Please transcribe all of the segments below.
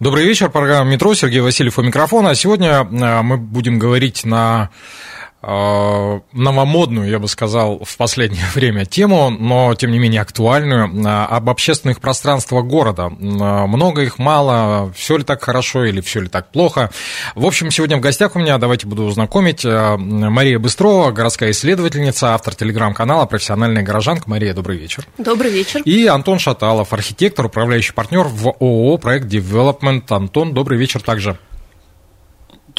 Добрый вечер, программа «Метро», Сергей Васильев у микрофона. Сегодня э, мы будем говорить на новомодную, я бы сказал, в последнее время тему, но тем не менее актуальную, э, об общественных пространствах города. Много их, мало, все ли так хорошо или все ли так плохо. В общем, сегодня в гостях у меня, давайте буду знакомить, Мария Быстрова, городская исследовательница, автор телеграм-канала «Профессиональная горожанка». Мария, добрый вечер. Добрый вечер. И Антон Шаталов, архитектор, управляющий партнер в ООО «Проект Development». Антон, добрый вечер также.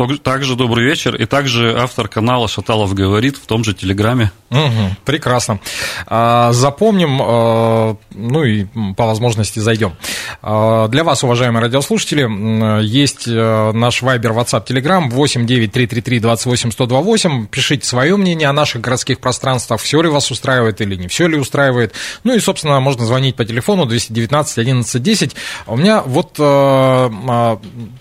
Также добрый вечер. И также автор канала Шаталов говорит в том же Телеграме. Угу, прекрасно. А, запомним, а, ну и по возможности зайдем. А, для вас, уважаемые радиослушатели, есть наш Вайбер, WhatsApp, Telegram 89333 28 1028. Пишите свое мнение о наших городских пространствах, все ли вас устраивает или не все ли устраивает. Ну и, собственно, можно звонить по телефону 219 11 10. У меня вот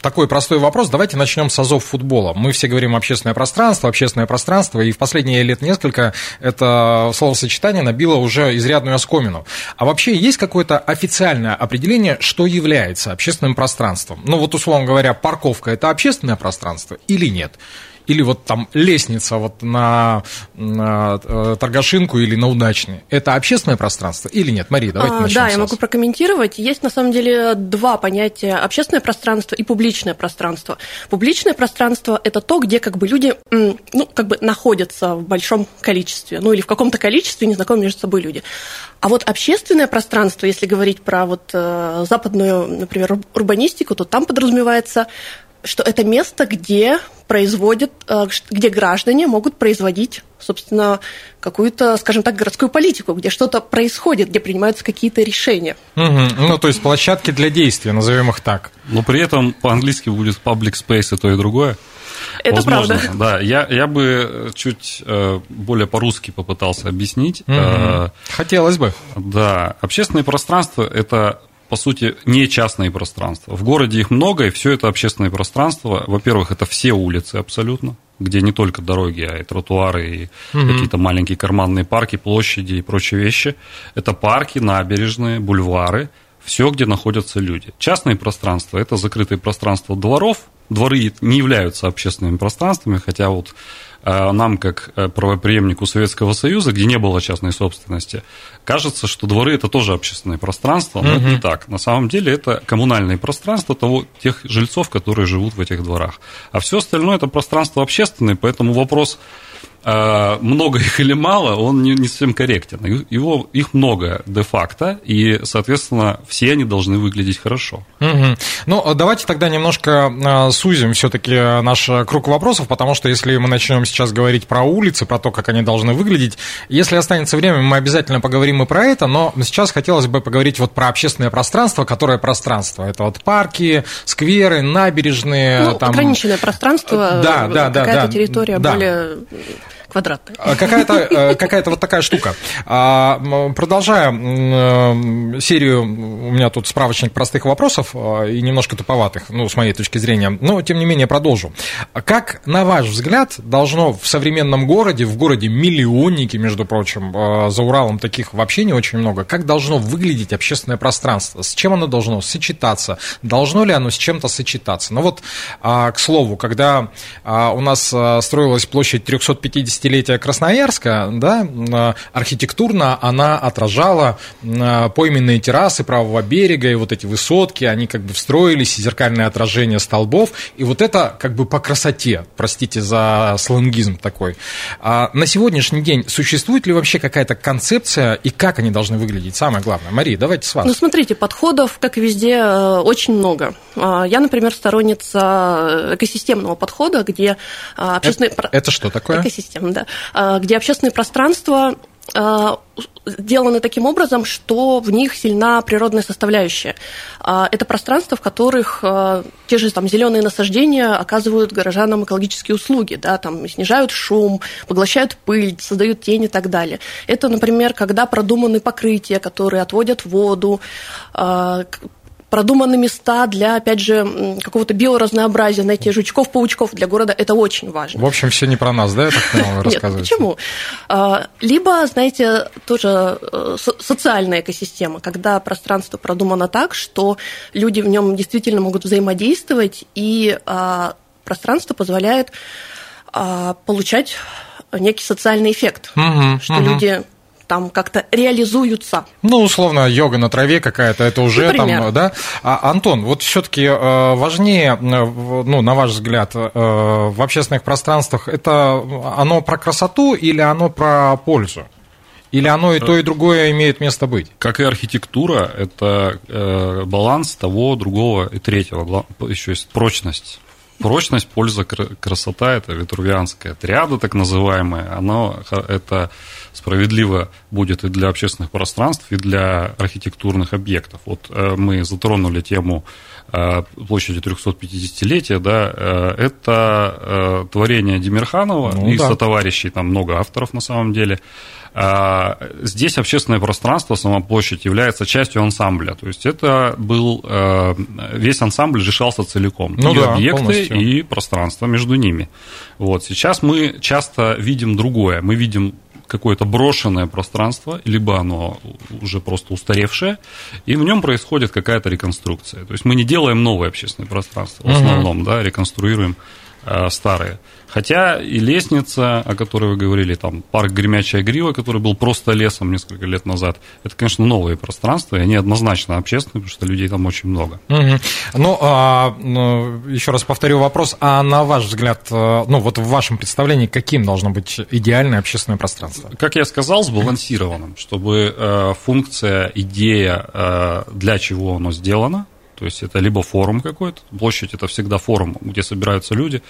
такой простой вопрос. Давайте начнем с азов футбола. Мы все говорим общественное пространство, общественное пространство, и в последние лет несколько это словосочетание набило уже изрядную оскомину. А вообще есть какое-то официальное определение, что является общественным пространством? Ну вот, условно говоря, парковка – это общественное пространство или нет? Или вот там лестница вот на, на э, Торгашинку или на Удачный, это общественное пространство или нет? Мария, давайте а, начнем Да, я могу прокомментировать. Есть на самом деле два понятия – общественное пространство и публичное пространство. Публичное пространство – это то, где как бы люди, ну, как бы находятся в большом количестве, ну, или в каком-то количестве незнакомые между собой люди. А вот общественное пространство, если говорить про вот э, западную, например, урбанистику, то там подразумевается что это место, где производят, э, где граждане могут производить, собственно, какую-то, скажем так, городскую политику, где что-то происходит, где принимаются какие-то решения. Угу. Ну, то есть площадки для действия, назовем их так. Но при этом по-английски будет public space и то, и другое. Это Возможно, правда. Да, я, я бы чуть э, более по-русски попытался объяснить. Угу. Хотелось бы. Да, общественное пространство – это по сути, не частные пространства. В городе их много, и все это общественное пространство. Во-первых, это все улицы абсолютно, где не только дороги, а и тротуары, и угу. какие-то маленькие карманные парки, площади и прочие вещи. Это парки, набережные, бульвары, все, где находятся люди. Частные пространства – это закрытые пространства дворов. Дворы не являются общественными пространствами, хотя вот нам, как э, правоприемнику Советского Союза, где не было частной собственности, кажется, что дворы это тоже общественное пространство, но угу. это не так. На самом деле это коммунальное пространство того, тех жильцов, которые живут в этих дворах. А все остальное это пространство общественное, поэтому вопрос а, много их или мало, он не, не совсем корректен. Его, их много де-факто, и, соответственно, все они должны выглядеть хорошо. Угу. Ну, давайте тогда немножко а, сузим все-таки наш круг вопросов, потому что если мы начнем сейчас говорить про улицы, про то, как они должны выглядеть, если останется время, мы обязательно поговорим и про это, но сейчас хотелось бы поговорить вот про общественное пространство, которое пространство. Это вот парки, скверы, набережные. Ну, там... ограниченное пространство, да, да, да, какая-то да, территория да. более квадратная. А какая-то э, какая вот такая штука. А, продолжая серию, у меня тут справочник простых вопросов а, и немножко туповатых, ну, с моей точки зрения, но, тем не менее, продолжу. Как, на ваш взгляд, должно в современном городе, в городе миллионники, между прочим, за Уралом таких вообще не очень много, как должно выглядеть общественное пространство? С чем оно должно сочетаться? Должно ли оно с чем-то сочетаться? Ну вот, к слову, когда у нас строилась площадь 350 50-летия Красноярска, да, архитектурно она отражала пойменные террасы правого берега, и вот эти высотки, они как бы встроились, и зеркальное отражение столбов, и вот это как бы по красоте, простите за сленгизм такой. А на сегодняшний день существует ли вообще какая-то концепция, и как они должны выглядеть? Самое главное. Мария, давайте с вас. Ну, смотрите, подходов, как везде, э, очень много. А, я, например, сторонница экосистемного подхода, где общественные... Это, это что такое? Экосистема, да, а, где общественные пространства э, сделаны таким образом, что в них сильна природная составляющая. А, это пространства, в которых те же там зеленые насаждения оказывают горожанам экологические услуги, да, там снижают шум, поглощают пыль, создают тень и так далее. Это, например, когда продуманы покрытия, которые отводят воду, а, продуманы места для, опять же, какого-то биоразнообразия, найти жучков, паучков для города, это очень важно. В общем, все не про нас, да, я так понял, Нет, почему? А, либо, знаете, тоже э, социальная экосистема, когда пространство продумано так, что люди в нем действительно могут взаимодействовать, и а, пространство позволяет а, получать некий социальный эффект, угу, что угу. люди там как-то реализуются. Ну, условно, йога на траве какая-то, это уже Например. там, да? А, Антон, вот все-таки э, важнее, э, ну, на ваш взгляд, э, в общественных пространствах, это оно про красоту или оно про пользу? Или оно и то, и другое имеет место быть? Как и архитектура, это баланс того, другого и третьего. Еще есть прочность. Прочность, польза, красота – это витрувианская триада, так называемая. Оно, это справедливо будет и для общественных пространств, и для архитектурных объектов. Вот э, мы затронули тему э, площади 350-летия, да, э, это творение Демирханова ну, и да. сотоварищей, там много авторов на самом деле. Здесь общественное пространство, сама площадь является частью ансамбля. То есть это был весь ансамбль решался целиком. Ну, и да, объекты, полностью. и пространство между ними. Вот. Сейчас мы часто видим другое. Мы видим какое-то брошенное пространство, либо оно уже просто устаревшее, и в нем происходит какая-то реконструкция. То есть мы не делаем новое общественное пространство, в основном, угу. да, реконструируем старые. Хотя и лестница, о которой вы говорили, там парк Гремячая Грива, который был просто лесом несколько лет назад, это, конечно, новые пространства, и они однозначно общественные, потому что людей там очень много. Угу. Ну, а, ну, еще раз повторю вопрос, а на ваш взгляд, э, ну вот в вашем представлении, каким должно быть идеальное общественное пространство? Как я сказал, сбалансированным, чтобы э, функция, идея, э, для чего оно сделано, то есть это либо форум какой-то, площадь это всегда форум, где собираются люди,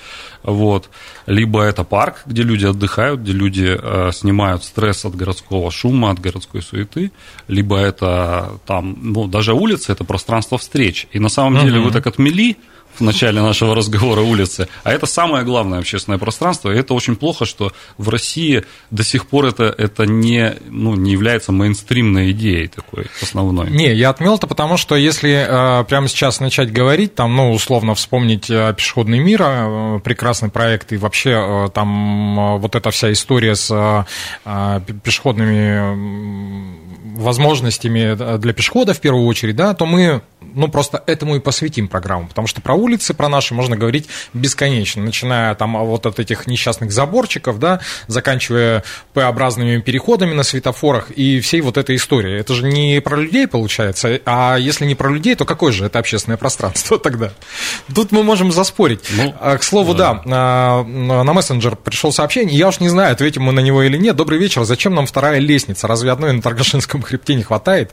вот, либо это парк, где люди отдыхают, где люди э, снимают стресс от городского шума, от городской суеты, либо это там, ну, даже улица это пространство встреч. И на самом деле вы так отмели в начале нашего разговора улицы. А это самое главное общественное пространство. И это очень плохо, что в России до сих пор это, это не, ну, не является мейнстримной идеей такой основной. Не, я отмел это потому, что если э, прямо сейчас начать говорить, там, ну, условно вспомнить э, «Пешеходный мир», э, прекрасный проект, и вообще э, там э, вот эта вся история с э, э пешеходными возможностями для пешехода в первую очередь, да, то мы ну, просто этому и посвятим программу, потому что про улицы, про наши можно говорить бесконечно, начиная там вот от этих несчастных заборчиков, да, заканчивая П-образными переходами на светофорах и всей вот этой истории. Это же не про людей получается, а если не про людей, то какое же это общественное пространство тогда? Тут мы можем заспорить. Ну, а, К слову, да, да на мессенджер пришел сообщение, я уж не знаю, ответим мы на него или нет. Добрый вечер, зачем нам вторая лестница? Разве одной на Таргашинском хребте не хватает?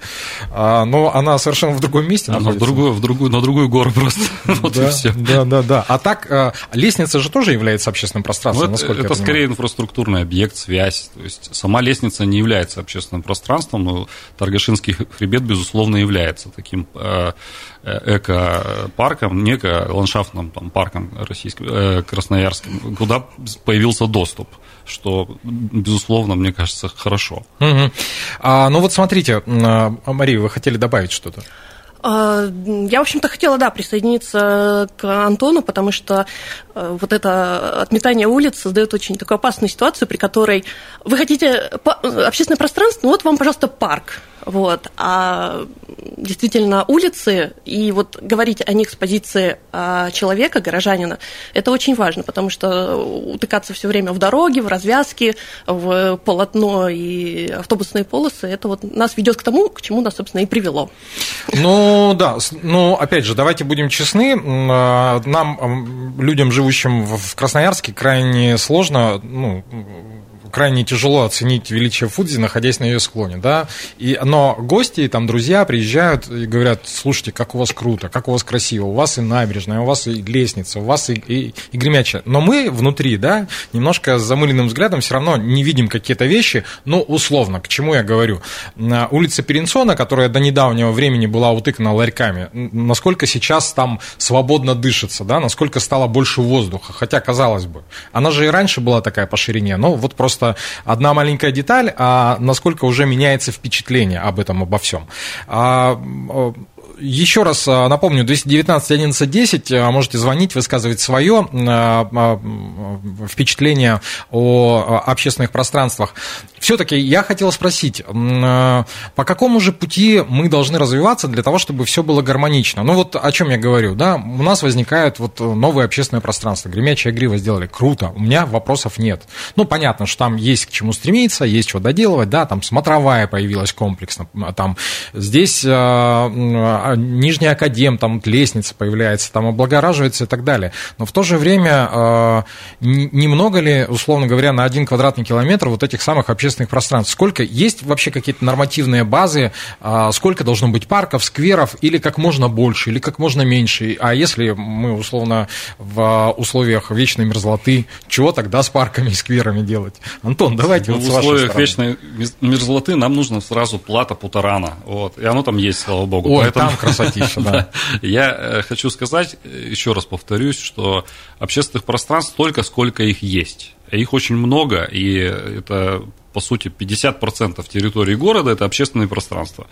А, но она совершенно в другом месте она в другую, в другую, на другую гору просто. вот да, и все. Да, да, да. А так, э, лестница же тоже является общественным пространством, ну, насколько Это, это скорее инфраструктурный объект, связь. То есть сама лестница не является общественным пространством, но Таргашинский хребет, безусловно, является таким э, э, эко-парком, не эко-ландшафтным там, парком российским, э, красноярским, куда появился доступ что, безусловно, мне кажется, хорошо. Угу. А, ну вот смотрите, Мария, вы хотели добавить что-то? А, я, в общем-то, хотела, да, присоединиться к Антону, потому что э, вот это отметание улиц создает очень такую опасную ситуацию, при которой вы хотите общественное пространство, ну вот вам, пожалуйста, парк. Вот. А действительно улицы и вот говорить о них с позиции а, человека, горожанина, это очень важно, потому что утыкаться все время в дороге, в развязки, в полотно и автобусные полосы, это вот нас ведет к тому, к чему нас, собственно, и привело. Ну да, ну опять же, давайте будем честны, а, нам, людям, живущим в Красноярске, крайне сложно, ну, крайне тяжело оценить величие Фудзи, находясь на ее склоне, да, и, но гости, там, друзья приезжают и говорят, слушайте, как у вас круто, как у вас красиво, у вас и набережная, у вас и лестница, у вас и, и, и гремячая. Но мы внутри, да, немножко с замыленным взглядом все равно не видим какие-то вещи, ну, условно, к чему я говорю. Улица Перенсона, которая до недавнего времени была утыкана ларьками, насколько сейчас там свободно дышится, да, насколько стало больше воздуха, хотя, казалось бы, она же и раньше была такая по ширине, но вот просто одна маленькая деталь, а насколько уже меняется впечатление об этом, обо всем. А, еще раз а, напомню, 219 11 10, можете звонить, высказывать свое а, а, впечатление о общественных пространствах. Все-таки я хотел спросить, по какому же пути мы должны развиваться для того, чтобы все было гармонично? Ну вот о чем я говорю, да, у нас возникает вот новое общественное пространство, гремячая грива сделали, круто, у меня вопросов нет. Ну, понятно, что там есть к чему стремиться, есть что доделывать, да, там смотровая появилась комплексно, там здесь нижний академ, там лестница появляется, там облагораживается и так далее. Но в то же время э, немного ли, условно говоря, на один квадратный километр вот этих самых общественных пространств? Сколько есть вообще какие-то нормативные базы? Э, сколько должно быть парков, скверов или как можно больше, или как можно меньше? А если мы условно в условиях вечной мерзлоты, чего тогда с парками и скверами делать? Антон, давайте ну, вот В условиях вечной мерзлоты нам нужно сразу плата путарана. Вот. И оно там есть, слава богу. Ой, Поэтому... там красотища, да. Я э, хочу сказать, э, еще раз повторюсь, что общественных пространств столько, сколько их есть. Их очень много, и это по сути, 50% территории города – это общественные пространства.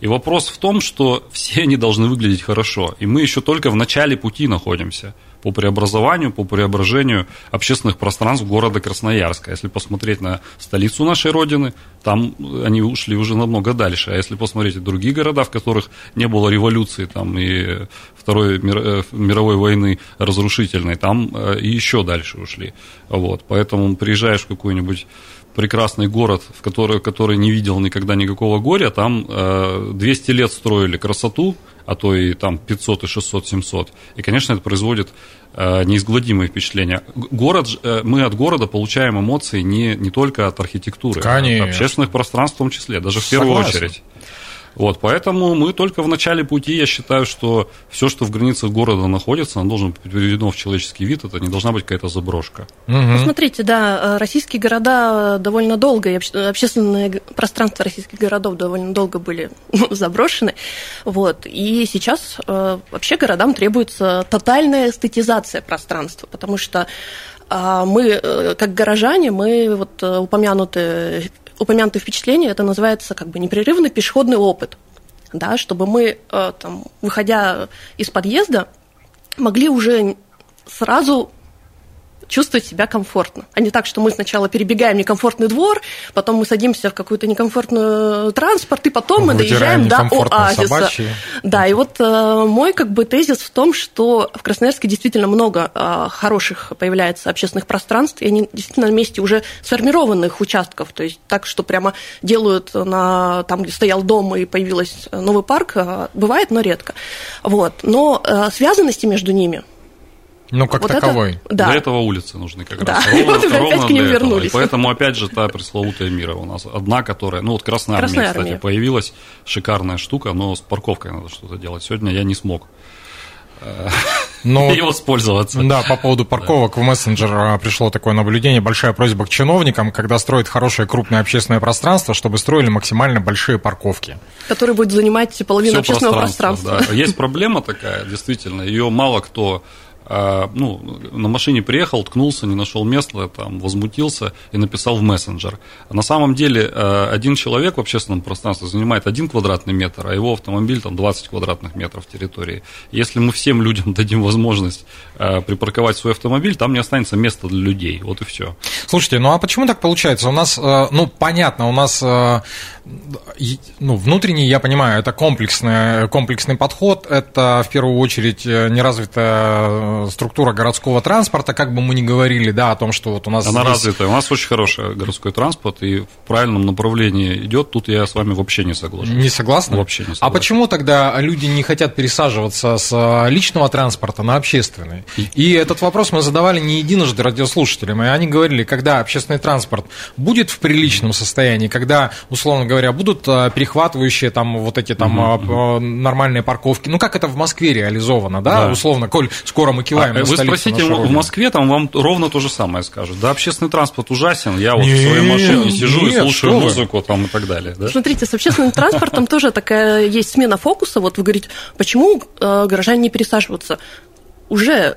И вопрос в том, что все они должны выглядеть хорошо, и мы еще только в начале пути находимся – по преобразованию, по преображению общественных пространств города Красноярска. Если посмотреть на столицу нашей Родины, там они ушли уже намного дальше. А если посмотреть другие города, в которых не было революции там, и Второй э, мировой войны разрушительной, там э, и еще дальше ушли. Вот. Поэтому приезжаешь в какой-нибудь прекрасный город, в который, который не видел никогда никакого горя, там 200 э, лет строили красоту, а то и там 500, и 600, 700. И, конечно, это производит э, неизгладимые впечатления. Город, э, мы от города получаем эмоции не, не только от архитектуры, Конечно. а от общественных пространств в том числе, даже в первую Согласен. очередь. Вот, поэтому мы только в начале пути, я считаю, что все, что в границах города находится, оно должно быть переведено в человеческий вид, это не должна быть какая-то заброшка. Угу. Ну, смотрите, да, э, российские города довольно долго, и общественное пространство российских городов довольно долго были заброшены, вот, и сейчас э, вообще городам требуется тотальная эстетизация пространства, потому что а мы, э, как горожане, мы вот упомянутые упомянутые впечатления, это называется как бы непрерывный пешеходный опыт, да, чтобы мы, э, там, выходя из подъезда, могли уже сразу чувствовать себя комфортно, а не так, что мы сначала перебегаем некомфортный двор, потом мы садимся в какую-то некомфортную транспорт, и потом мы доезжаем до оазиса. Собачьи. Да, и вот э, мой как бы тезис в том, что в Красноярске действительно много э, хороших появляется общественных пространств, и они действительно на месте уже сформированных участков, то есть так, что прямо делают на там, где стоял дом и появился новый парк, э, бывает, но редко. Вот. Но э, связанности между ними ну, как вот таковой. Это, да. Для этого улицы нужны как да. раз. Ровно, вот ровно для этого. И поэтому, опять же, та пресловутая мира у нас. Одна, которая... Ну, вот Красная, Красная армия, кстати, армия. появилась. Шикарная штука, но с парковкой надо что-то делать. Сегодня я не смог но, и воспользоваться. Да, по поводу парковок да. в мессенджер а, пришло такое наблюдение. Большая просьба к чиновникам, когда строят хорошее крупное общественное пространство, чтобы строили максимально большие парковки. Которые будут занимать половину Все общественного пространства. пространства. Да. Есть проблема такая, действительно, ее мало кто ну, на машине приехал, ткнулся, не нашел места, там, возмутился и написал в мессенджер. А на самом деле а, один человек в общественном пространстве занимает один квадратный метр, а его автомобиль там 20 квадратных метров территории. Если мы всем людям дадим возможность а, припарковать свой автомобиль, там не останется места для людей. Вот и все. Слушайте, ну а почему так получается? У нас, ну, понятно, у нас ну, внутренний, я понимаю, это комплексный, комплексный подход, это в первую очередь э, неразвитая э, структура городского транспорта, как бы мы ни говорили, да, о том, что вот у нас... Она здесь- развитая. У нас очень хороший городской транспорт, и в правильном направлении идет. Тут я с вами вообще не согласен. Не согласны? Вообще не А согласен. почему тогда люди не хотят пересаживаться с а, личного транспорта на общественный? И этот вопрос мы задавали не единожды радиослушателям, и они говорили, когда общественный транспорт будет в приличном состоянии, когда, условно говоря, будут а, перехватывающие там вот эти там а, нормальные парковки, ну как это в Москве реализовано, да, Да. условно, коль скоро мы киваем А, Вы спросите в. Москве, там вам ровно то же самое скажут. Да, общественный транспорт ужасен, я вот Нет, в своей машине сижу и нет, слушаю что вы. музыку там и так далее. Да? Смотрите, с общественным транспортом тоже такая есть смена фокуса. Вот вы говорите, почему э, горожане не пересаживаются? Уже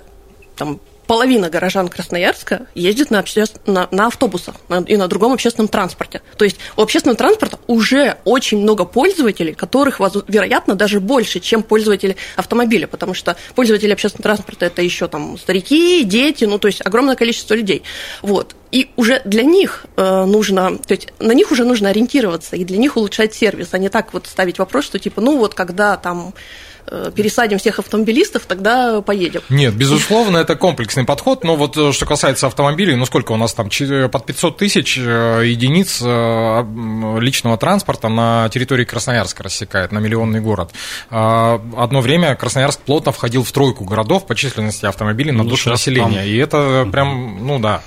там половина горожан Красноярска ездит на, обще- на, на автобусах на- и на другом общественном транспорте. То есть у общественного транспорта уже очень много пользователей, которых, вероятно, даже больше, чем пользователи автомобиля, потому что пользователи общественного транспорта это еще там старики, дети, ну то есть огромное количество людей. Вот. И уже для них э, нужно, то есть на них уже нужно ориентироваться и для них улучшать сервис, а не так вот ставить вопрос, что типа, ну вот когда там пересадим всех автомобилистов, тогда поедем. Нет, безусловно, это комплексный подход, но вот э, что касается автомобилей, ну сколько у нас там, Че- под 500 тысяч э, единиц э, личного транспорта на территории Красноярска рассекает, на миллионный город. А, Одно время Красноярск плотно входил в тройку городов по численности автомобилей на Ну, душу населения, там- и это прям, ну да.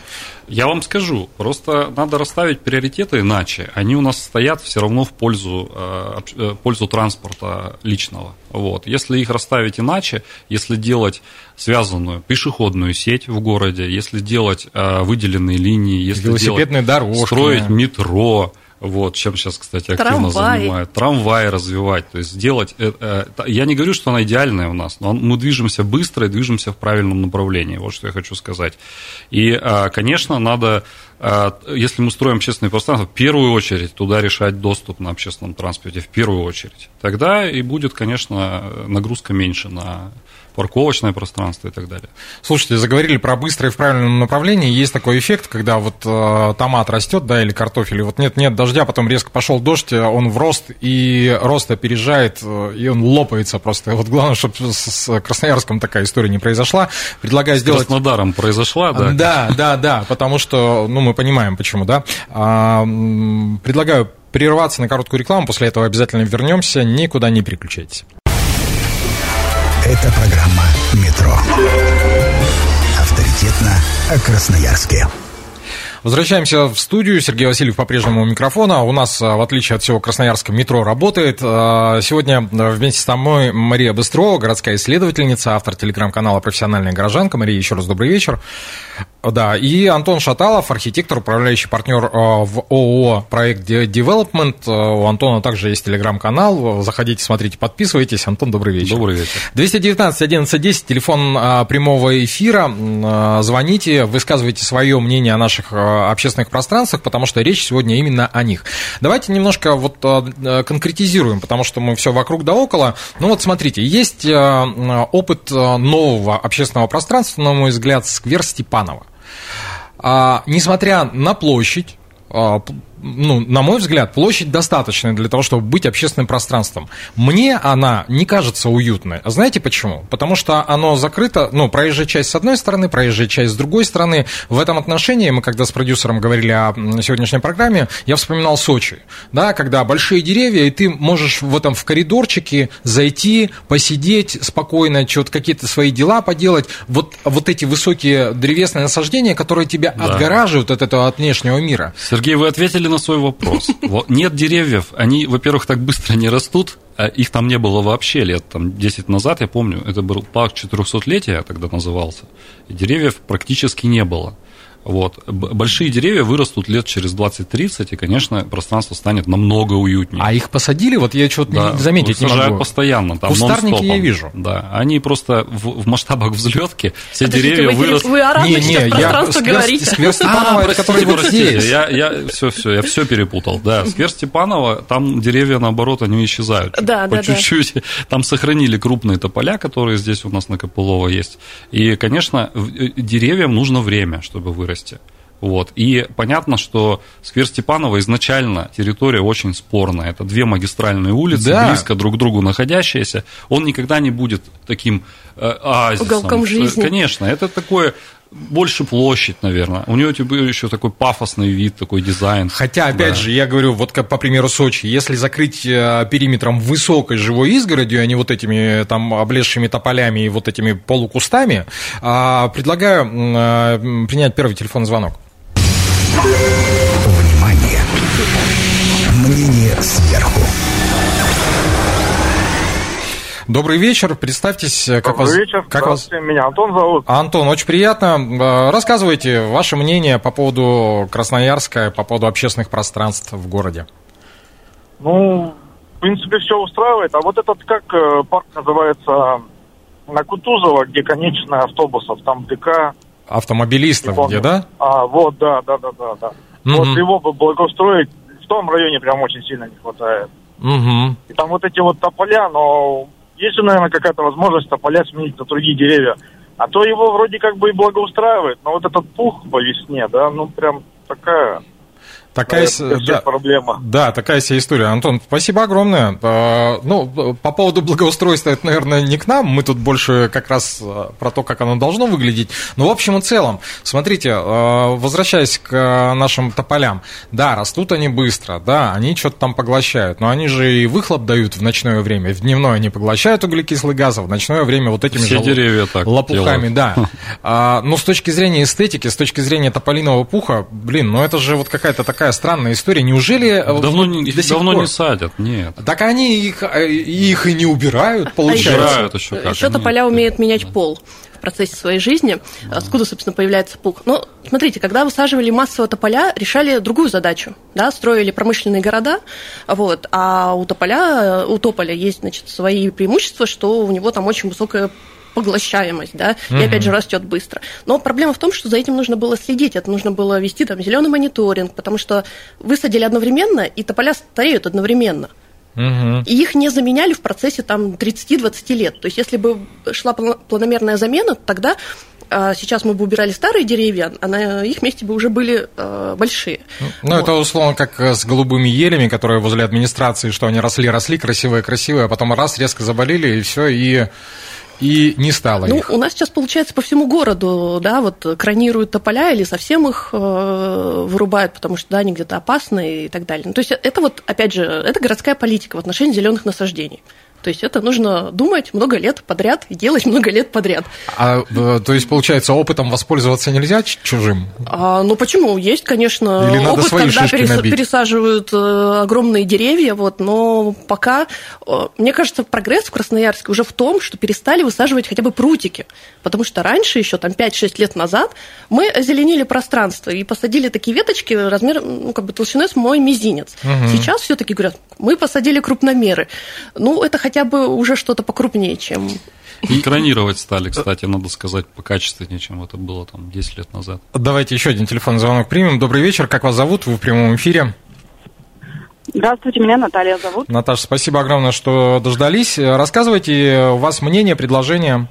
Я вам скажу, просто надо расставить приоритеты иначе. Они у нас стоят все равно в пользу, э, э, пользу транспорта личного. Вот. Если их расставить иначе, если делать связанную пешеходную сеть в городе, если делать э, выделенные линии, если Велосипедные делать, дорожки. строить метро, вот, чем сейчас, кстати, активно Трамваи. занимают. Трамваи развивать, то есть сделать... э, э, я не говорю, что она идеальная у нас, но мы движемся быстро и движемся в правильном направлении, вот что я хочу сказать. И, э, конечно, надо, э, если мы строим общественное пространство, в первую очередь туда решать доступ на общественном транспорте, в первую очередь. Тогда и будет, конечно, нагрузка меньше на парковочное пространство и так далее. Слушайте, заговорили про быстрое в правильном направлении. Есть такой эффект, когда вот э, томат растет, да, или картофель, и вот нет-нет дождя, потом резко пошел дождь, э, он в рост, и рост опережает, э, и он лопается просто. Вот главное, чтобы с, с Красноярском такая история не произошла. Предлагаю С сделать... Краснодаром произошла, да? Да, да, да, потому что, ну, мы понимаем, почему, да. А, предлагаю прерваться на короткую рекламу, после этого обязательно вернемся, никуда не переключайтесь. Это программа «Метро». Авторитетно о Красноярске. Возвращаемся в студию. Сергей Васильев по-прежнему у микрофона. У нас, а, в отличие от всего Красноярска, метро работает. А, Сегодня а, вместе со мной Мария Быстрова, городская исследовательница, автор телеграм-канала «Профессиональная горожанка». Мария, еще раз добрый вечер. Да, и Антон Шаталов, архитектор, управляющий партнер а, в ООО «Проект Development». А, У Антона также есть телеграм-канал. Заходите, смотрите, подписывайтесь. Антон, добрый вечер. Добрый вечер. 219 11 10, телефон а, прямого эфира. Звоните, высказывайте свое мнение о наших общественных пространствах, потому что речь сегодня именно о них. Давайте немножко вот конкретизируем, потому что мы все вокруг да около. Ну вот смотрите, есть опыт нового общественного пространства, на мой взгляд, сквер Степанова. А, несмотря на площадь, а, ну, на мой взгляд, площадь достаточная для того, чтобы быть общественным пространством. Мне она не кажется уютной. А Знаете почему? Потому что оно закрыто, ну, проезжая часть с одной стороны, проезжая часть с другой стороны. В этом отношении мы, когда с продюсером говорили о сегодняшней программе, я вспоминал Сочи, да, когда большие деревья, и ты можешь в этом в коридорчике зайти, посидеть спокойно, что-то какие-то свои дела поделать. Вот, вот эти высокие древесные насаждения, которые тебя Да. отгораживают от этого, от внешнего мира. Сергей, вы ответили на свой вопрос. Вот Нет деревьев, они, во-первых, так быстро не растут, а их там не было вообще лет там, 10 назад, я помню, это был парк 400-летия тогда назывался, и деревьев практически не было. Вот. Большие деревья вырастут лет через 20-30, и, конечно, пространство станет намного уютнее. А их посадили, вот я что-то Да, заметить не могу. постоянно. Там Кустарники нон-стопом. я вижу. Да, они просто в, в масштабах взлетки, все Подождите, деревья вы, вырастут. вы о разных сейчас я пространствах сквер, говорите. сквер Степанова, это простите, который вот простите, здесь. Я, я все, все, я все перепутал. Да, сквер Степанова, там деревья, наоборот, они исчезают. Да, По да, да. чуть-чуть. Там сохранили крупные тополя, которые здесь у нас на Копылово есть. И, конечно, э, деревьям нужно время, чтобы вырасти. Вот. И понятно, что сквер Степанова изначально территория очень спорная. Это две магистральные улицы, Да. близко друг к другу находящиеся. Он никогда не будет таким э, оазисом. Уголком жизни. Конечно, это такое больше площадь, наверное. У него типа, еще такой пафосный вид, такой дизайн. Хотя, опять Да. же, я говорю, вот как по примеру Сочи, если закрыть э, периметром высокой живой изгородью, а не вот этими там облезшими тополями и вот этими полукустами, а, предлагаю э, принять первый телефонный звонок. Внимание! Мнение сверху. Добрый вечер, представьтесь, э, как Добрый вас... вечер. Как вас... Меня Антон зовут. Антон, очень приятно. Э, Рассказывайте ваше мнение по поводу Красноярска, по поводу общественных пространств в городе. Ну, в принципе, все устраивает. А вот этот, как э, парк называется, на Кутузова, где конечная автобусов, там ДК. Автомобилистов, где, да? А, вот, да, да, да, да, да. Мгм. Вот его бы благоустроить в том районе прям очень сильно не хватает. Угу. И там вот эти вот тополя, но есть наверное, какая-то возможность тополя сменить на другие деревья. А то его вроде как бы и благоустраивает, но вот этот пух по весне, да, ну прям такая, Такая, да, проблема. Да, такая себе история. Антон, спасибо огромное. Э, Ну, по поводу благоустройства, это, наверное, не к нам. Мы тут больше как раз э, про то, как оно должно выглядеть. Но в общем и целом, смотрите, э, возвращаясь к нашим тополям. Да, растут они быстро, да, они что-то там поглощают. Но они же и выхлоп дают в ночное время. В дневное они поглощают углекислый газ, а в ночное время вот этими Все же деревья так лопухами, делают. да. А, но с точки зрения эстетики, с точки зрения тополиного пуха, блин, ну это же вот какая-то такая странная история. Неужели э, Давно, не, до давно пор? не садят, нет. Так они их, э, их и не убирают, получается. Убирают еще как. Еще тополя умеют менять пол в процессе своей жизни. Откуда, собственно, появляется пух? Ну, смотрите, когда высаживали массово тополя, решали другую задачу. Да, строили промышленные города, вот, а у тополя, у тополя есть, значит, свои преимущества, что у него там очень высокая поглощаемость, да, и опять же растет быстро. Но проблема в том, что за этим нужно было следить, это нужно было вести там зеленый мониторинг, потому что высадили одновременно, и тополя стареют одновременно. Мгм. И их не заменяли в процессе там 30-20 лет. То есть, если бы шла планомерная замена, тогда а, сейчас мы бы убирали старые деревья, а на их месте бы уже были а, большие. Ну, Вот. это условно как э, с голубыми елями, которые возле администрации, что они росли, росли, красивые, красивые, а потом раз, резко заболели, и все, и, и не стало Ну, их. у нас сейчас получается по всему городу, да, вот кранируют тополя или совсем их э, вырубают, потому что, да, они где-то опасны и так далее. Ну, то есть это вот, опять же, это городская политика в отношении зеленых насаждений. То есть это нужно думать много лет подряд и делать много лет подряд. А, э, то есть, получается, опытом воспользоваться нельзя чужим? А, ну почему? Есть, конечно, Или надо опыт, свои когда перес- набить? пересаживают э, огромные деревья, вот, но пока, э, мне кажется, прогресс в Красноярске уже в том, что перестали высаживать хотя бы прутики, потому что раньше, еще там 5-6 лет назад, мы озеленили пространство и посадили такие веточки размером, ну, как бы толщиной с мой мизинец. Сейчас все-таки говорят, мы посадили крупномеры. Ну, это хотя бы уже что-то покрупнее, чем Экранировать стали, кстати, надо сказать, покачественнее, чем это было там 10 лет назад. Давайте еще один телефонный звонок примем. Добрый вечер, как вас зовут? Вы в прямом эфире. Здравствуйте, меня Наталья зовут. Наташа, спасибо огромное, что дождались. Рассказывайте, у вас мнение, предложение.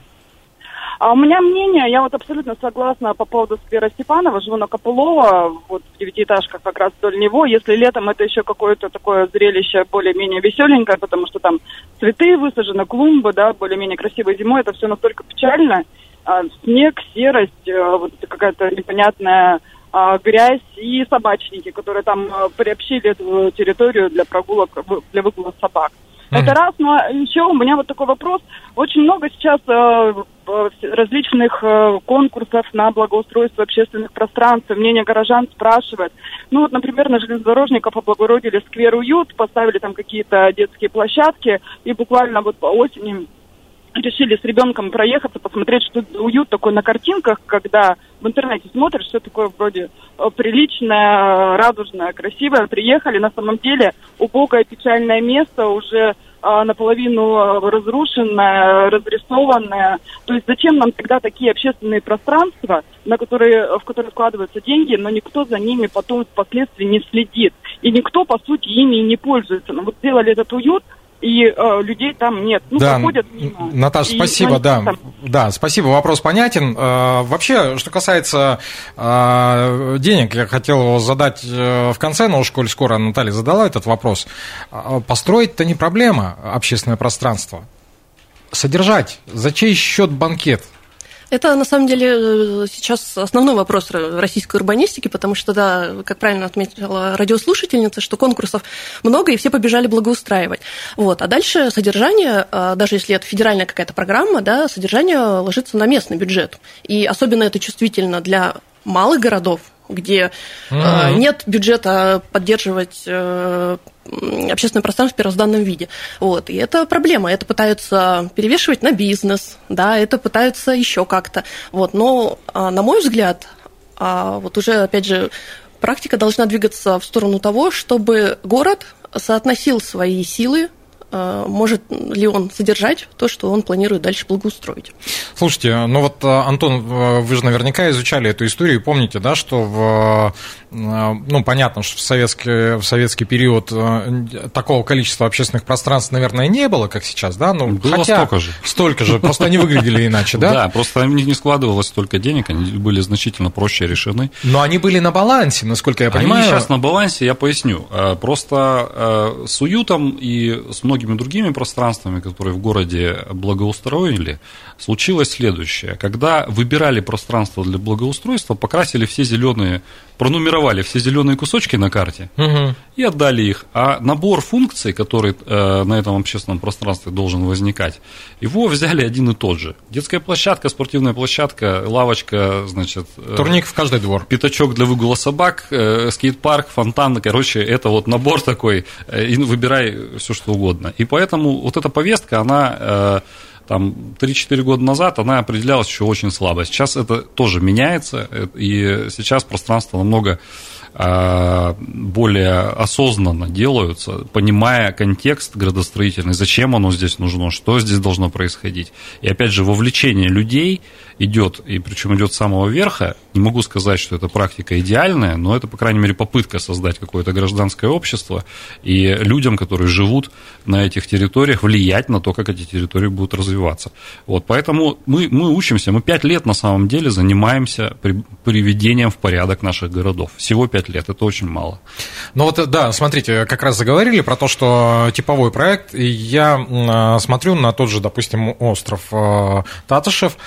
А у меня мнение, я вот абсолютно согласна по поводу сквера Степанова, живу на Копылова, вот в девятиэтажках как раз вдоль него. Если летом это еще какое-то такое зрелище более-менее веселенькое, потому что там цветы высажены, клумбы, да, более-менее красивой зимой, это все настолько печально. А, снег, серость, э, вот какая-то непонятная а, грязь и собачники, которые там а, приобщили эту территорию для прогулок, вы- для выгула собак. Это раз, но еще у меня вот такой вопрос. Очень много сейчас э, э, различных э, конкурсов на благоустройство общественных пространств. Мнение горожан спрашивают. Ну вот, например, на железнодорожников облагородили сквер уют, поставили там какие-то детские площадки, и буквально вот по осени решили с ребенком проехаться, посмотреть, что уют такой на картинках, когда в интернете смотришь, все такое вроде э, приличное, радужное, красивое. Приехали, на самом деле убогое, печальное место, уже э, наполовину э, разрушенное, разрисованное. То есть зачем нам тогда такие общественные пространства, на которые, в которые вкладываются деньги, но никто за ними потом впоследствии не следит. И никто, по сути, ими не пользуется. Но вот сделали этот уют, и э, людей там нет. Ну, да, проходят мимо. Наташа, И, спасибо, да. там- Да, спасибо, вопрос понятен. Э, Вообще, что касается э, денег, я хотел задать э, в конце, но уж коль скоро Наталья задала этот вопрос. Э, Построить-то не проблема общественное пространство. Содержать. За чей счет банкет? Это, на самом деле, э, сейчас основной вопрос российской урбанистики, потому что, да, как правильно отметила радиослушательница, что конкурсов много, и все побежали благоустраивать. Вот. А дальше содержание, э, даже если это федеральная какая-то программа, да, содержание ложится на местный бюджет. И особенно это чувствительно для малых городов, где э, Мгм. нет бюджета поддерживать э, общественное пространство в первозданном виде. Вот. И это проблема. Это пытаются перевешивать на бизнес, да, это пытаются еще как-то. Вот. Но, а, на мой взгляд, а, вот уже, опять же, практика должна двигаться в сторону того, чтобы город соотносил свои силы, а, может ли он содержать то, что он планирует дальше благоустроить. Слушайте, ну вот, Антон, вы же наверняка изучали эту историю и помните, да, что в, ну, понятно, что в советский, в советский период э, такого количества общественных пространств, наверное, не было, как сейчас, да? Ну, Было хотя столько же. Столько же, просто они выглядели иначе, да? Да, просто у них не складывалось столько денег, они были значительно проще решены. Но они были на балансе, насколько я понимаю. Они сейчас на балансе, я поясню. Э, Просто э, с уютом и с многими другими пространствами, которые в городе благоустроили, случилось следующее. Когда выбирали пространство для благоустройства, покрасили все зеленые, пронумеровали все зеленые кусочки на карте Мгм. и отдали их. А набор функций, который э, на этом общественном пространстве должен возникать, его взяли один и тот же. Детская площадка, спортивная площадка, лавочка, значит... э, Турник в каждый двор. пятачок для выгула собак, э, скейт-парк, фонтан, короче, это вот набор такой, э, и выбирай все что угодно. И поэтому вот эта повестка, она э, там 3-4 года назад, она определялась еще очень слабо. Сейчас это тоже меняется, э, и сейчас пространство намного э, более осознанно делаются, понимая контекст градостроительный, зачем оно здесь нужно, что здесь должно происходить. И опять же, вовлечение людей идет, и причем идет с самого верха. Не могу сказать, что эта практика идеальная, но это, по крайней мере, попытка создать какое-то гражданское общество и людям, которые живут на этих территориях, влиять на то, как эти территории будут развиваться. Вот, поэтому мы, мы учимся, мы пять лет на самом деле занимаемся при- приведением в порядок наших городов. Всего пять лет, это очень мало. Ну вот, да, смотрите, как раз заговорили про то, что типовой проект, и я э, смотрю на тот же, допустим, остров э, Татышев,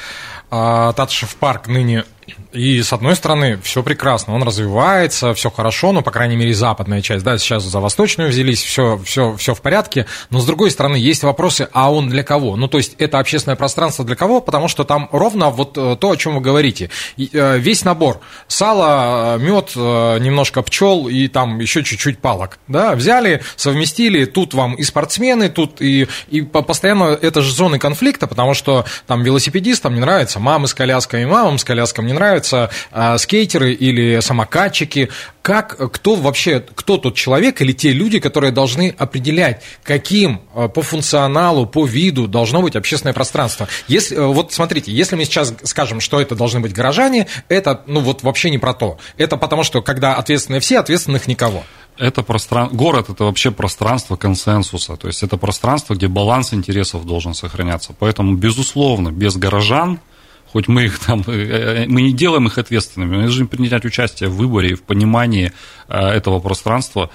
Татышев парк ныне, и с одной стороны все прекрасно, он развивается, все хорошо, ну, по крайней мере, западная часть, да, сейчас за восточную взялись, все, все, все в порядке, но с другой стороны есть вопросы, а он для кого? Ну, то есть это общественное пространство для кого? Потому что там ровно вот э, то, о чем вы говорите, э, весь набор, сало, мед, немножко пчел и там еще чуть-чуть палок, да, взяли, совместили, тут вам и спортсмены, тут и, и по- постоянно это же зоны конфликта, потому что там велосипедистам не нравится мамы с колясками, мамам с колясками не нравятся а, скейтеры или самокатчики. Как, кто вообще, кто тот человек или те люди, которые должны определять, каким а, по функционалу, по виду должно быть общественное пространство? Если, э, вот смотрите, если мы сейчас скажем, что это должны быть горожане, это, ну вот вообще не про то. Это потому что, когда ответственны все, ответственных никого. Это простран... Город – это вообще пространство консенсуса, то есть это пространство, где баланс интересов должен сохраняться. Поэтому, безусловно, без горожан, хоть мы их там, э, э, мы не делаем их ответственными, мы должны принять участие в выборе и в понимании э, этого пространства.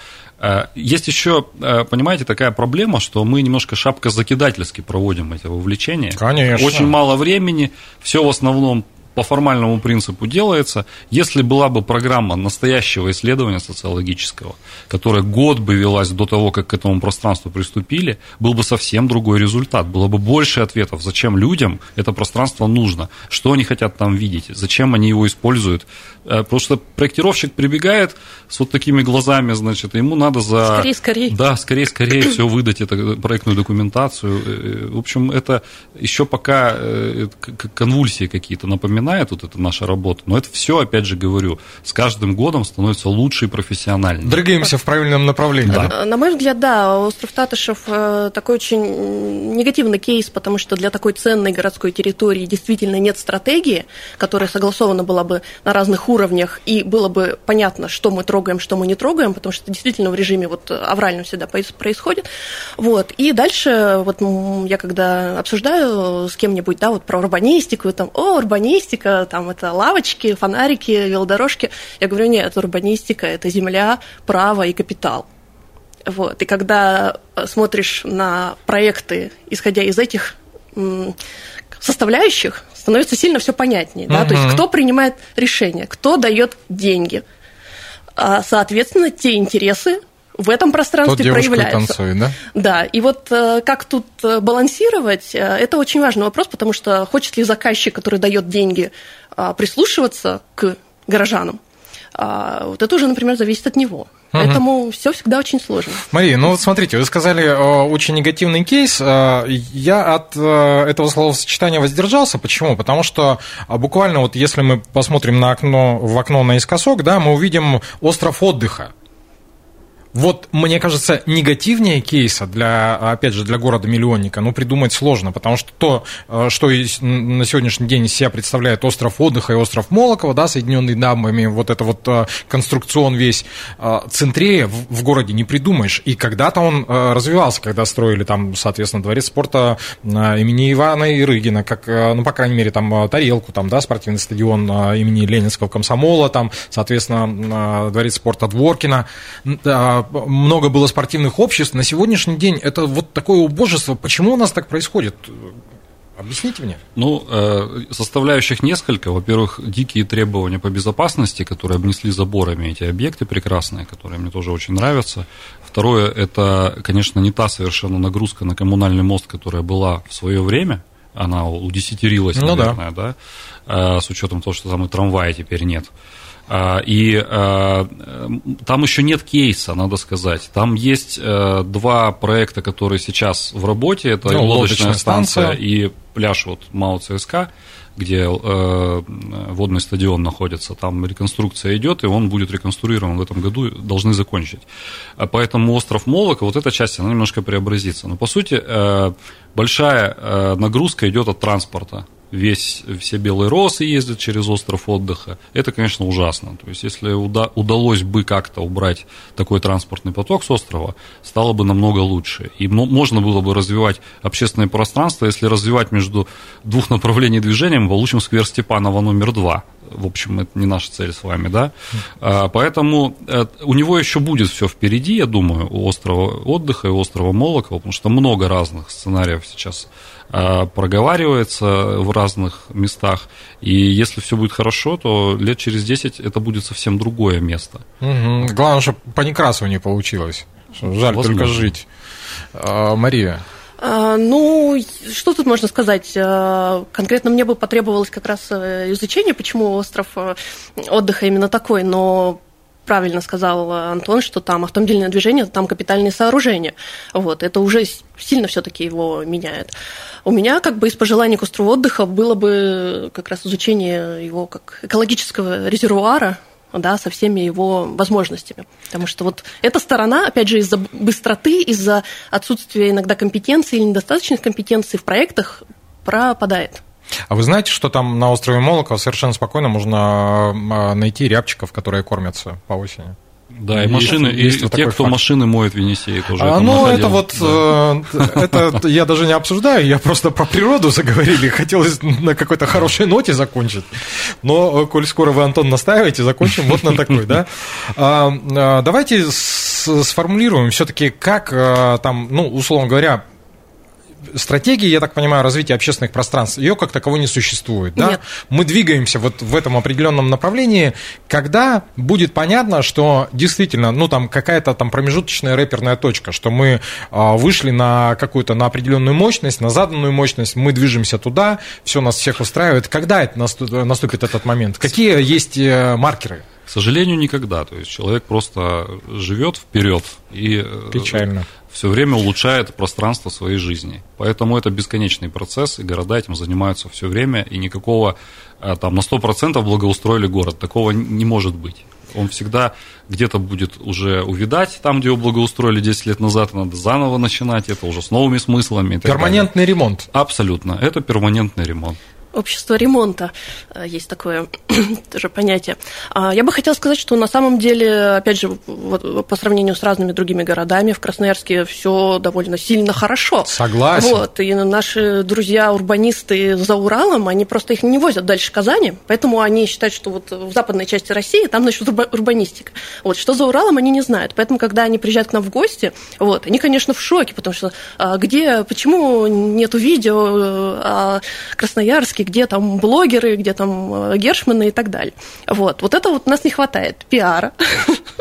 Есть еще, понимаете, такая проблема, что мы немножко шапкозакидательски проводим эти вовлечения. Конечно. Очень мало времени, все в основном по формальному принципу делается. Если была бы программа настоящего исследования социологического, которая год бы велась до того, как к этому пространству приступили, был бы совсем другой результат. Было бы больше ответов, зачем людям это пространство нужно, что они хотят там видеть, зачем они его используют. Э, Потому что проектировщик прибегает с вот такими глазами, значит, ему надо за... Скорее, скорее. Да, скорее, скорее все выдать, это проектную документацию. Э, В общем, это еще пока э, конвульсии какие-то напоминают напоминает, вот это наша работа, но это все, опять же говорю, с каждым годом становится лучше и профессиональнее. Двигаемся в правильном направлении. Да. На мой взгляд, да, остров Татышев э, такой очень негативный кейс, потому что для такой ценной городской территории действительно нет стратегии, которая согласована была бы на разных уровнях, и было бы понятно, что мы трогаем, что мы не трогаем, потому что это действительно в режиме вот авральном всегда происходит. Вот. И дальше, вот я когда обсуждаю с кем-нибудь, да, вот про урбанистику, и там, о, урбанистика, там это лавочки, фонарики, велодорожки, я говорю, нет, урбанистика – это земля, право и капитал. Вот. И когда э, смотришь на проекты, исходя из этих составляющих, становится сильно все понятнее. Да? То есть кто принимает решения, кто дает деньги. А, соответственно, те интересы в этом Тот пространстве девушка и проявляются. танцует, да? Да, и вот э, как тут э, балансировать, э, это очень важный вопрос, потому что хочет ли заказчик, который дает деньги, прислушиваться к горожанам, а, вот это уже, например, зависит от него. Поэтому все всегда очень сложно. Мария, ну вот смотрите, вы сказали э, очень негативный кейс. Э, Я от э, этого словосочетания воздержался. Почему? Потому что а, буквально вот если мы посмотрим на окно, в окно наискосок, да, мы увидим остров отдыха. Вот, мне кажется, негативнее кейса для, опять же, для города-миллионника, ну, придумать сложно, потому что то, э, что на сегодняшний день из себя представляет остров отдыха и остров Молокова, да, соединенный дамбами, вот это вот э, конструкцион весь, э, центрее в, городе не придумаешь. И когда-то он развивался, когда строили там, соответственно, дворец спорта имени Ивана Ирыгина, как, ну, по крайней мере, там тарелку, там, да, спортивный стадион имени Ленинского комсомола, там, соответственно, дворец спорта Дворкина. Да, Много было спортивных обществ. На сегодняшний день это вот такое убожество. Почему у нас так происходит? Объясните мне. Ну, э, составляющих несколько. Во-первых, дикие требования по безопасности, которые обнесли заборами эти объекты прекрасные, которые мне тоже очень нравятся. Второе, это, конечно, не та совершенно нагрузка на коммунальный мост, которая была в свое время. Она удесятерилась, Ну да. наверное, да, э, с учетом того, что там и трамвая теперь нет. А, И э, там еще нет кейса, надо сказать. Там есть э, два проекта, которые сейчас в работе. Это Ну, лодочная лодочная станция станция. и пляж вот МАУ ЦСКА, где э, водный стадион находится. Там реконструкция идет, и он будет реконструирован в этом году, должны закончить. А Поэтому остров Молоко, вот эта часть, она немножко преобразится. Но, по сути, э, большая нагрузка идет от транспорта весь, все белые росы ездят через остров отдыха. Это, конечно, ужасно. То есть, если уда- удалось бы как-то убрать такой транспортный поток с острова, стало бы намного лучше. И мо- можно было бы развивать общественное пространство, если развивать между двух направлений движения, мы получим сквер Степанова номер два. В общем, это не наша цель с вами, да? А, Поэтому э, у него еще будет все впереди, я думаю, у острова отдыха и острова Молокова, потому что много разных сценариев сейчас а, проговаривается в разных местах. И если все будет хорошо, то лет через 10 это будет совсем другое место. Мгм. Главное, чтобы по Некрасову не получилось. Жаль Возможно. только жить. А, Мария. А, Ну, что тут можно сказать? А, Конкретно мне бы потребовалось как раз э, изучение, почему остров э, отдыха именно такой, но правильно сказал Антон, что там автомобильное движение, там капитальные сооружения. Вот, это уже сильно все-таки его меняет. У меня как бы из пожеланий к острову отдыха было бы как раз изучение его как экологического резервуара, да, со всеми его возможностями. Потому что вот эта сторона, опять же, из-за быстроты, из-за отсутствия иногда компетенции или недостаточных компетенций в проектах пропадает. А вы знаете, что там на острове Молокова совершенно спокойно можно а, найти рябчиков, которые кормятся по осени? Да, и Есть- машины, и есть вот те, кто факт. машины моет в Енисее, тоже. А, ну, это вот, Да. э, это я даже не обсуждаю, я просто про природу заговорили, хотелось на какой-то хорошей ноте закончить, но, э, коль скоро вы, Антон, настаиваете, закончим вот на такой, да. А, а, Давайте сформулируем все-таки, как э, там, ну, условно говоря, стратегии, я так понимаю, развития общественных пространств, ее как таковой не существует. Да? Нет. Мы двигаемся вот в этом определенном направлении, когда будет понятно, что действительно, ну там какая-то там промежуточная рэперная точка, что мы а, вышли на какую-то на определенную мощность, на заданную мощность, мы движемся туда, все нас всех устраивает. Когда это насту- наступит этот момент? Какие есть э, маркеры? К сожалению, никогда. То есть человек просто живет вперед и э, Печально. Все время улучшает пространство своей жизни. Поэтому это бесконечный процесс, и города этим занимаются все время, и никакого э, там на 100% благоустроили город. Такого не может быть. Он всегда где-то будет уже увидать, там, где его благоустроили 10 лет назад, надо заново начинать, это уже с новыми смыслами. Перманентный далее. ремонт. Абсолютно, это перманентный ремонт общество ремонта, э, есть такое тоже понятие. А, я бы хотела сказать, что на самом деле, опять же, вот, по сравнению с разными другими городами, в Красноярске все довольно сильно хорошо. Согласен. Вот, и наши друзья-урбанисты за Уралом, они просто их не возят дальше Казани, поэтому они считают, что вот в западной части России там, значит, урбанистика. Вот, что за Уралом, они не знают. Поэтому, когда они приезжают к нам в гости, вот, они, конечно, в шоке, потому что а, где, почему нету видео о Красноярске, где там блогеры, где там э, Гершманы и так далее. Вот, вот это вот нас не хватает, пиара.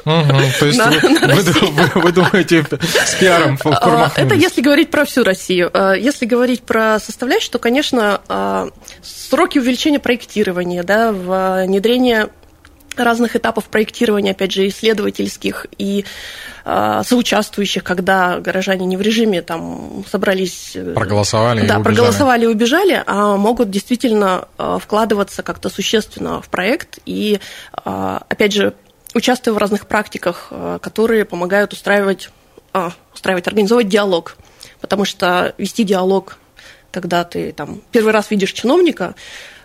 то есть вы, думаете, с пиаром а, Это если говорить про всю Россию. А, если говорить про составляющую, то, конечно, а, сроки увеличения проектирования, да, внедрение разных этапов проектирования, опять же, исследовательских и э, соучаствующих, когда горожане не в режиме там собрались... Э, проголосовали Да, и проголосовали и убежали, а могут действительно э, вкладываться как-то существенно в проект и, э, опять же, участвуя в разных практиках, э, которые помогают устраивать, э, устраивать, организовать диалог. Потому что вести диалог, когда ты там первый раз видишь чиновника,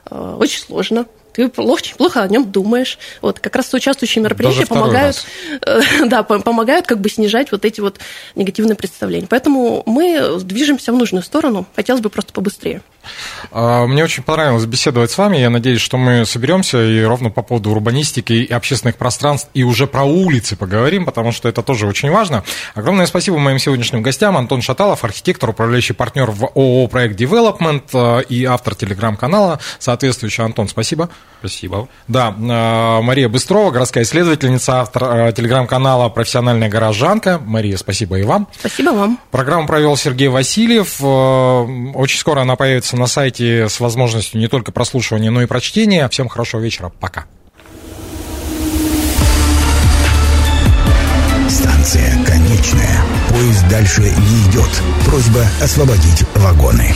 э, очень сложно ты очень плохо о нем думаешь. Вот как раз соучаствующие мероприятия помогают, э, да, помогают как бы снижать вот эти вот негативные представления. Поэтому мы движемся в нужную сторону. Хотелось бы просто побыстрее. А, мне очень понравилось беседовать с вами. Я надеюсь, что мы соберемся и ровно по поводу урбанистики и общественных пространств и уже про улицы поговорим, потому что это тоже очень важно. Огромное спасибо моим сегодняшним гостям. Антон Шаталов, архитектор, управляющий партнер в ООО «Проект Development» э, и автор телеграм-канала. Соответствующий Антон, спасибо. Спасибо. Да, э, Мария Быстрова, городская исследовательница, автор э, телеграм-канала «Профессиональная горожанка». Мария, спасибо и вам. Спасибо вам. Программу провел Сергей Васильев. Очень скоро она появится находится на сайте с возможностью не только прослушивания, но и прочтения. Всем хорошего вечера. Пока. Станция конечная. Поезд дальше не идет. Просьба освободить вагоны.